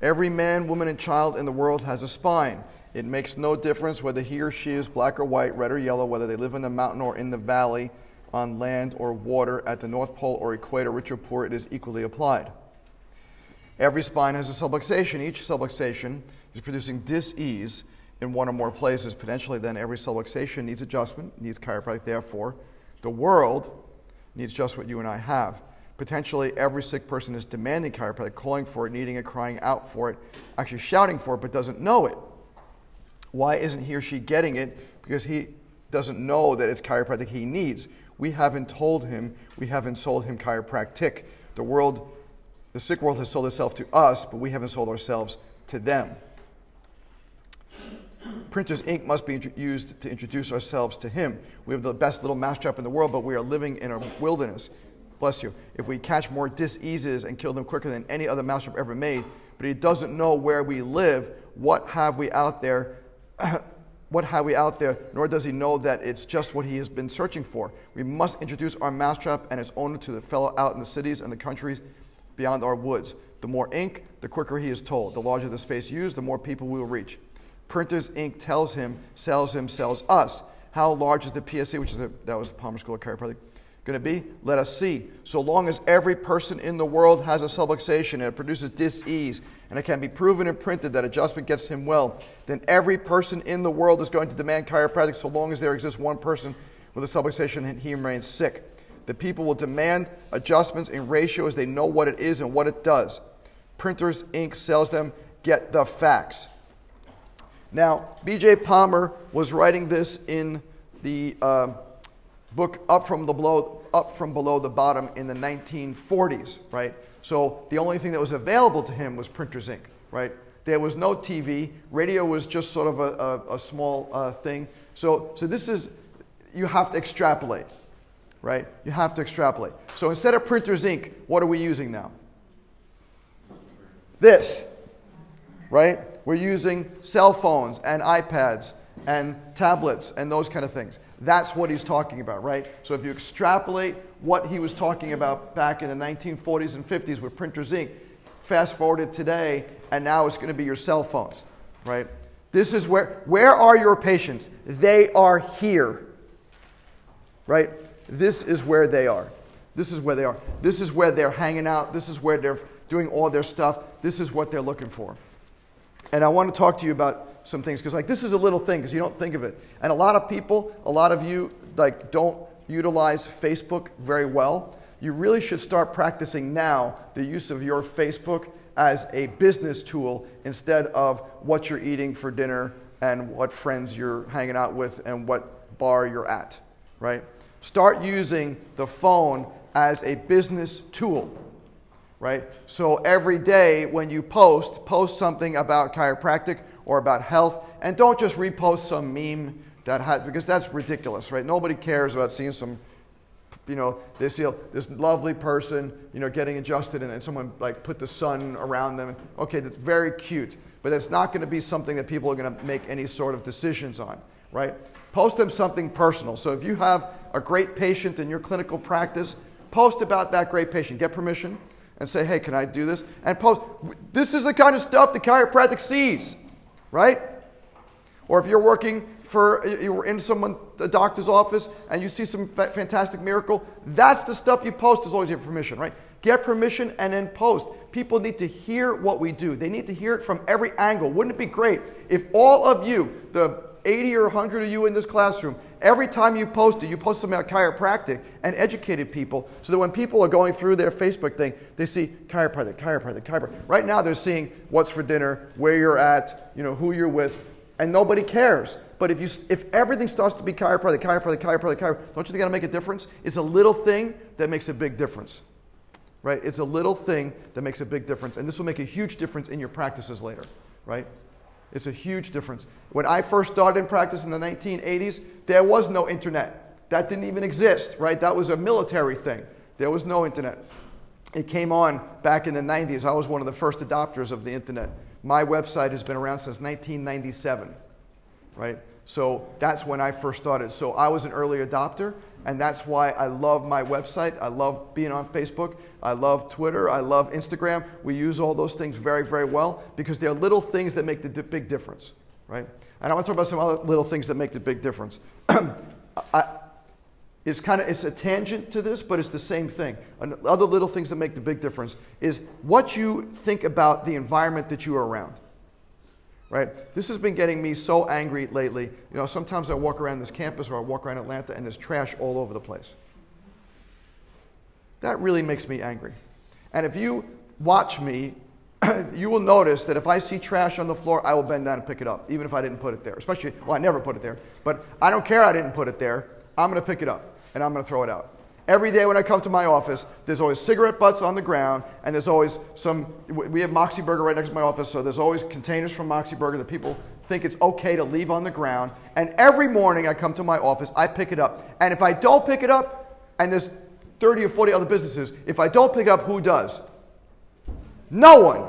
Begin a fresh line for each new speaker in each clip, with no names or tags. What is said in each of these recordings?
Every man, woman, and child in the world has a spine. It makes no difference whether he or she is black or white, red or yellow, whether they live in the mountain or in the valley, on land or water, at the North Pole or equator, rich or poor, it is equally applied. Every spine has a subluxation. Each subluxation is producing dis-ease in one or more places. Potentially, then, every subluxation needs adjustment, needs chiropractic. Therefore, the world needs just what you and I have. Potentially, every sick person is demanding chiropractic, calling for it, needing it, crying out for it, actually shouting for it, but doesn't know it. Why isn't he or she getting it? Because he doesn't know that it's chiropractic he needs. We haven't told him, we haven't sold him chiropractic. The world, the sick world has sold itself to us, but we haven't sold ourselves to them. Printer's ink must be used to introduce ourselves to him. We have the best little mousetrap in the world, but we are living in a wilderness. Bless you. If we catch more diseases and kill them quicker than any other mousetrap ever made, but he doesn't know where we live, what have we out there what have we out there, nor does he know that it's just what he has been searching for. We must introduce our mousetrap and its owner to the fellow out in the cities and the countries beyond our woods. The more ink, the quicker he is told. The larger the space used, the more people we will reach. Printer's ink tells him, sells him, sells us. How large is the PSC, which is that was the Palmer School of Chiropractic, going to be? Let us see. So long as every person in the world has a subluxation and it produces dis-ease, and it can be proven and printed that adjustment gets him well, then every person in the world is going to demand chiropractic so long as there exists one person with a subluxation and he remains sick. The people will demand adjustments in ratio as they know what it is and what it does. Printers ink sells them. Get the facts. Now, B.J. Palmer was writing this in the uh, book Up from, the below, Up from Below the Bottom in the 1940s, right? So the only thing that was available to him was printer's ink, right? There was no TV. Radio was just sort of a, a, a small uh, thing. So, so this is, you have to extrapolate, right? You have to extrapolate. So instead of printer's ink, what are we using now? This, right? We're using cell phones and iPads and tablets and those kind of things. That's what he's talking about, right? So if you extrapolate what he was talking about back in the 1940s and 50s with printer's ink, fast forward today, and now it's going to be your cell phones, right? This is where, where are your patients? They are here, right? This is where they are. This is where they are. This is where they're hanging out. This is where they're doing all their stuff. This is what they're looking for. And I want to talk to you about some things because like this is a little thing because you don't think of it. And a lot of people a lot of you like don't utilize facebook very well. You really should start practicing now the use of your facebook as a business tool instead of what you're eating for dinner and what friends you're hanging out with and what bar you're at right? Start using the phone as a business tool right? So every day when you post post something about chiropractic or about health. And don't just repost some meme that has, because that's ridiculous, right? Nobody cares about seeing some, you know, this, this lovely person, you know, getting adjusted and, and someone like put the sun around them. Okay, that's very cute, but it's not going to be something that people are going to make any sort of decisions on, right? Post them something personal. So if you have a great patient in your clinical practice, post about that great patient. Get permission and say, hey, can I do this? And post. This is the kind of stuff the chiropractic sees right? Or if you're working for, you're in someone, a doctor's office, and you see some fantastic miracle, that's the stuff you post as long as you have permission, right? Get permission and then post. People need to hear what we do. They need to hear it from every angle. Wouldn't it be great if all of you, the 80 or 100 of you in this classroom, every time you post it, you post something about chiropractic and educated people so that when people are going through their Facebook thing, they see chiropractic, chiropractic, chiropractic. Right now they're seeing what's for dinner, where you're at, you know, who you're with, and nobody cares. But if, you, if everything starts to be chiropractic, chiropractic, chiropractic, chiropractic, don't you think that'll make a difference? It's a little thing that makes a big difference. Right? It's a little thing that makes a big difference. And this will make a huge difference in your practices later. Right? It's a huge difference. When I first started in practice in the 1980s, there was no internet. That didn't even exist, right? That was a military thing. There was no internet. It came on back in the 90s. I was one of the first adopters of the internet. My website has been around since 1997, right? So that's when I first started. So I was an early adopter, and that's why I love my website. I love being on Facebook. I love Twitter. I love Instagram. We use all those things very, very well because they're little things that make the big difference, right? And I want to talk about some other little things that make the big difference. I, it's kind of it's a tangent to this, but it's the same thing. And other little things that make the big difference is what you think about the environment that you are around. Right? This has been getting me so angry lately. You know, sometimes I walk around this campus or I walk around Atlanta and there's trash all over the place. That really makes me angry. And if you watch me, you will notice that if I see trash on the floor, I will bend down and pick it up, even if I didn't put it there. Especially, well, I never put it there, but I don't care I didn't put it there. I'm going to pick it up and I'm going to throw it out. Every day when I come to my office, there's always cigarette butts on the ground, and there's always some. We have Moxie Burger right next to my office, so there's always containers from Moxie Burger that people think it's okay to leave on the ground. And every morning I come to my office, I pick it up. And if I don't pick it up, and there's 30 or 40 other businesses, if I don't pick it up, who does? No one.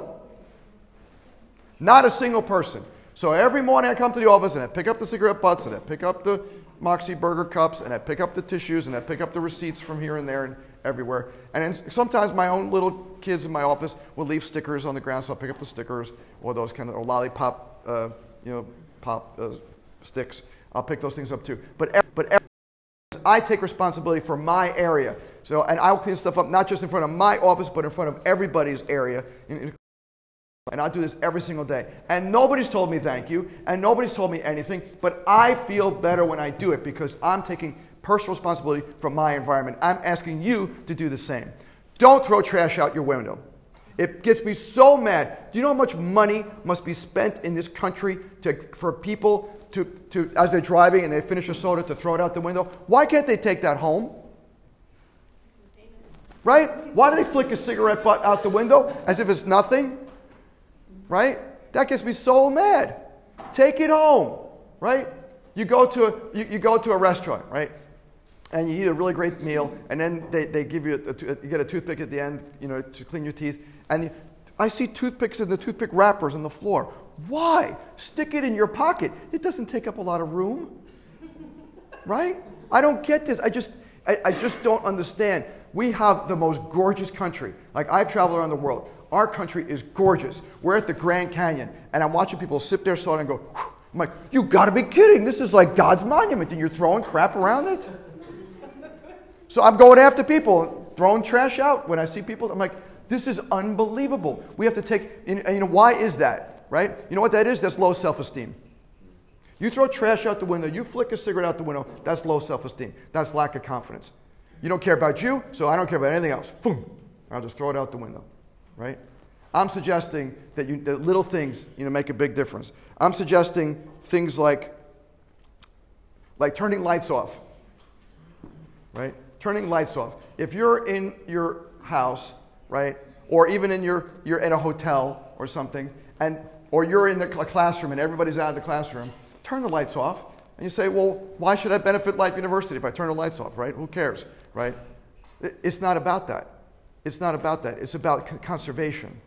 Not a single person. So every morning I come to the office and I pick up the cigarette butts and I pick up the Moxie Burger cups and I pick up the tissues and I pick up the receipts from here and there and everywhere. And sometimes my own little kids in my office will leave stickers on the ground, so I'll pick up the stickers or those kind of or lollipop, uh, you know, pop uh, sticks. I'll pick those things up too. But but I take responsibility for my area. So and I'll clean stuff up not just in front of my office, but in front of everybody's area. And I do this every single day. And nobody's told me thank you, and nobody's told me anything, but I feel better when I do it because I'm taking personal responsibility for my environment. I'm asking you to do the same. Don't throw trash out your window. It gets me so mad. Do you know how much money must be spent in this country to, for people to, to, as they're driving and they finish a soda, to throw it out the window? Why can't they take that home? Right? Why do they flick a cigarette butt out the window as if it's nothing? Right? That gets me so mad. Take it home, right? You go to a, you, you go to a restaurant, right? And you eat a really great meal, and then they, they give you, a, a, you get a toothpick at the end, you know, to clean your teeth. And you, I see toothpicks in the toothpick wrappers on the floor. Why? Stick it in your pocket. It doesn't take up a lot of room, right? I don't get this. I just, I, I just don't understand. We have the most gorgeous country. Like I've traveled around the world. Our country is gorgeous. We're at the Grand Canyon, and I'm watching people sip their soda and go, Whew. I'm like, you gotta be kidding. This is like God's monument, and you're throwing crap around it? so I'm going after people, throwing trash out when I see people. I'm like, this is unbelievable. We have to take, and you know, why is that, right? You know what that is? That's low self esteem. You throw trash out the window, you flick a cigarette out the window, that's low self esteem. That's lack of confidence. You don't care about you, so I don't care about anything else. Boom. I'll just throw it out the window right? I'm suggesting that, you, that little things you know, make a big difference. I'm suggesting things like, like turning lights off, right? Turning lights off. If you're in your house, right, or even in your, you're at a hotel or something, and, or you're in the classroom and everybody's out of the classroom, turn the lights off. And you say, well, why should I benefit Life University if I turn the lights off, right? Who cares, right? It's not about that. It's not about that. It's about conservation,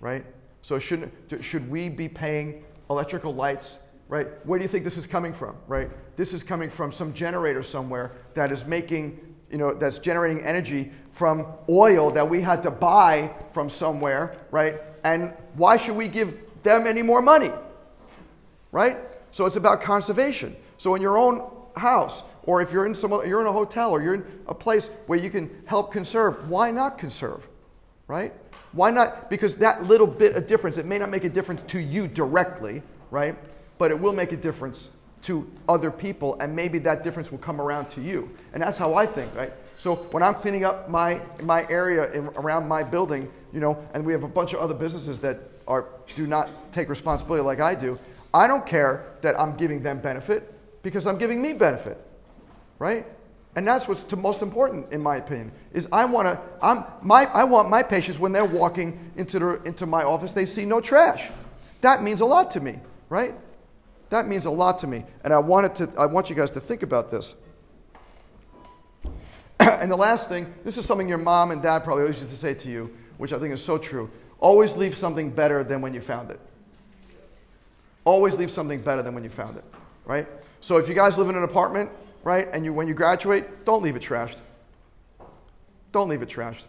right? So should, should we be paying electrical lights, right? Where do you think this is coming from, right? This is coming from some generator somewhere that is making, you know, that's generating energy from oil that we had to buy from somewhere, right? And why should we give them any more money, right? So it's about conservation. So in your own house, or if you're in some you're in a hotel or you're in a place where you can help conserve, why not conserve? Right? Why not? Because that little bit of difference, it may not make a difference to you directly, right? But it will make a difference to other people, and maybe that difference will come around to you. And that's how I think, right? So when I'm cleaning up my, my area in, around my building, you know, and we have a bunch of other businesses that are, do not take responsibility like I do, I don't care that I'm giving them benefit because I'm giving me benefit right? And that's what's most important, in my opinion, is I want to, I'm, my, I want my patients, when they're walking into, the, into my office, they see no trash. That means a lot to me, right? That means a lot to me. And I, wanted to, I want you guys to think about this. and the last thing, this is something your mom and dad probably always used to say to you, which I think is so true. Always leave something better than when you found it. Always leave something better than when you found it. right? So if you guys live in an apartment, right, and you when you graduate, don't leave it trashed. Don't leave it trashed,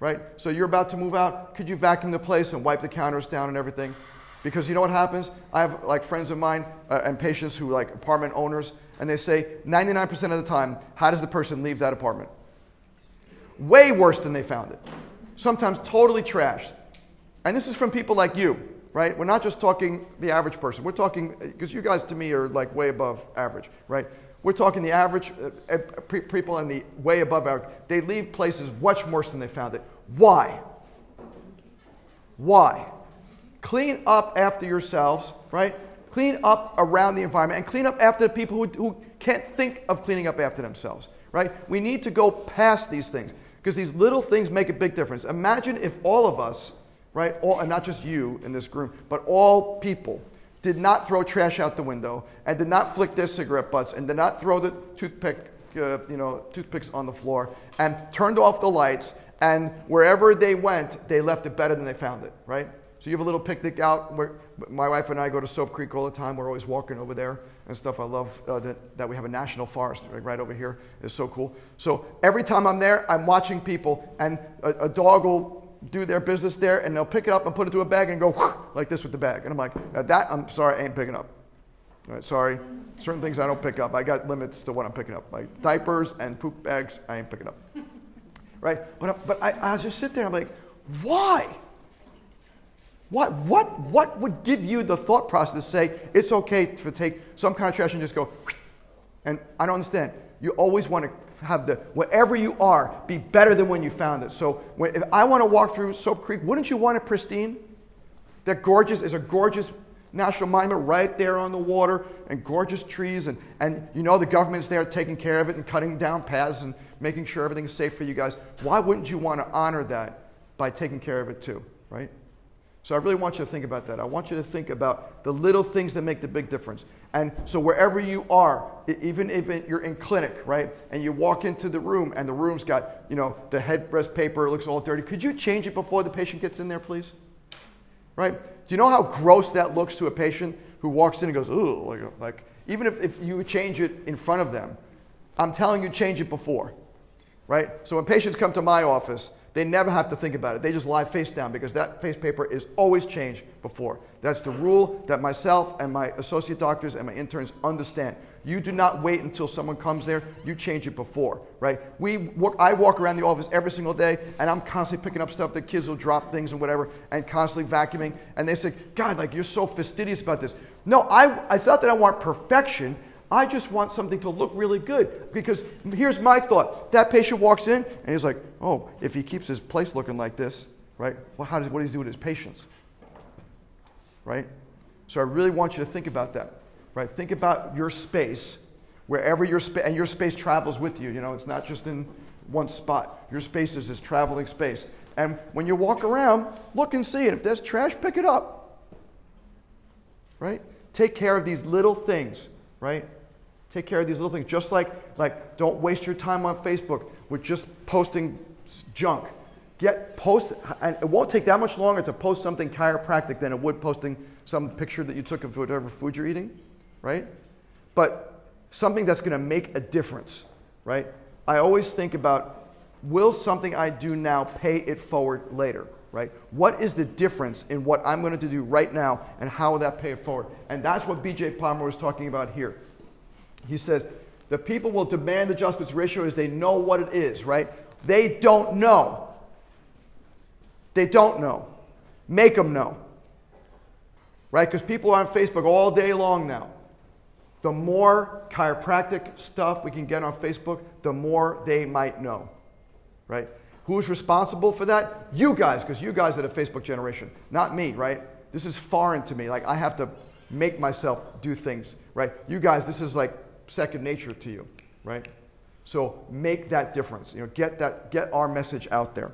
right? So you're about to move out. Could you vacuum the place and wipe the counters down and everything? Because you know what happens? I have like friends of mine uh, and patients who like apartment owners, and they say 99% of the time, how does the person leave that apartment? Way worse than they found it. Sometimes totally trashed. And this is from people like you, right? We're not just talking the average person. We're talking, because you guys to me are like way above average, right? We're talking the average uh, uh, people and the way above average. They leave places much worse than they found it. Why? Why? Clean up after yourselves, right? Clean up around the environment and clean up after the people who, who can't think of cleaning up after themselves, right? We need to go past these things because these little things make a big difference. Imagine if all of us, right, all, and not just you in this group, but all people did not throw trash out the window and did not flick their cigarette butts and did not throw the toothpick, uh, you know, toothpicks on the floor and turned off the lights and wherever they went, they left it better than they found it, right? So you have a little picnic out. Where my wife and I go to Sope Creek all the time. We're always walking over there and stuff. I love uh, that, that we have a national forest right, right over here. It's so cool. So every time I'm there, I'm watching people, and a, a dog will do their business there, and they'll pick it up and put it to a bag and go like this with the bag. And I'm like, that I'm sorry, I ain't picking up. Right, sorry, certain things I don't pick up. I got limits to what I'm picking up. Like diapers and poop bags, I ain't picking up. Right? But, but I, I just sit there, I'm like, why? What, what, what would give you the thought process to say it's okay to take some kind of trash and just go, and I don't understand. You always want to have the whatever you are be better than when you found it. So when, if I want to walk through Sope Creek, wouldn't you want it pristine? That gorgeous is a gorgeous national monument right there on the water and gorgeous trees and, and you know the government's there taking care of it and cutting down paths and making sure everything's safe for you guys. Why wouldn't you want to honor that by taking care of it too, right? So I really want you to think about that. I want you to think about the little things that make the big difference. And so wherever you are, even if you're in clinic, right, and you walk into the room and the room's got, you know, the headrest paper looks all dirty, could you change it before the patient gets in there, please? Right? Do you know how gross that looks to a patient who walks in and goes, ooh, like, even if, if you change it in front of them, I'm telling you, change it before. Right? So when patients come to my office, they never have to think about it. They just lie face down because that face paper is always changed before. That's the rule that myself and my associate doctors and my interns understand. You do not wait until someone comes there. You change it before, right? We I walk around the office every single day, and I'm constantly picking up stuff. The kids will drop things and whatever, and constantly vacuuming. And they say, "God, like you're so fastidious about this." No, I, it's not that I want perfection. I just want something to look really good. Because here's my thought that patient walks in and he's like, oh, if he keeps his place looking like this, right? Well, how does, what does he do with his patients? Right? So I really want you to think about that. Right? Think about your space, wherever your space, and your space travels with you. You know, it's not just in one spot. Your space is this traveling space. And when you walk around, look and see. And if there's trash, pick it up. Right? Take care of these little things, right? Take care of these little things. Just like, like don't waste your time on Facebook with just posting junk. Get post, and it won't take that much longer to post something chiropractic than it would posting some picture that you took of whatever food you're eating, right? But something that's going to make a difference, right? I always think about will something I do now pay it forward later, right? What is the difference in what I'm going to do right now and how will that pay it forward? And that's what BJ Palmer was talking about here. He says, the people will demand adjustments ratio as they know what it is, right? They don't know. They don't know. Make them know. Right? Because people are on Facebook all day long now. The more chiropractic stuff we can get on Facebook, the more they might know. Right? Who's responsible for that? You guys, because you guys are the Facebook generation, not me, right? This is foreign to me. Like, I have to make myself do things, right? You guys, this is like second nature to you, right? So make that difference. You know, get that, get our message out there.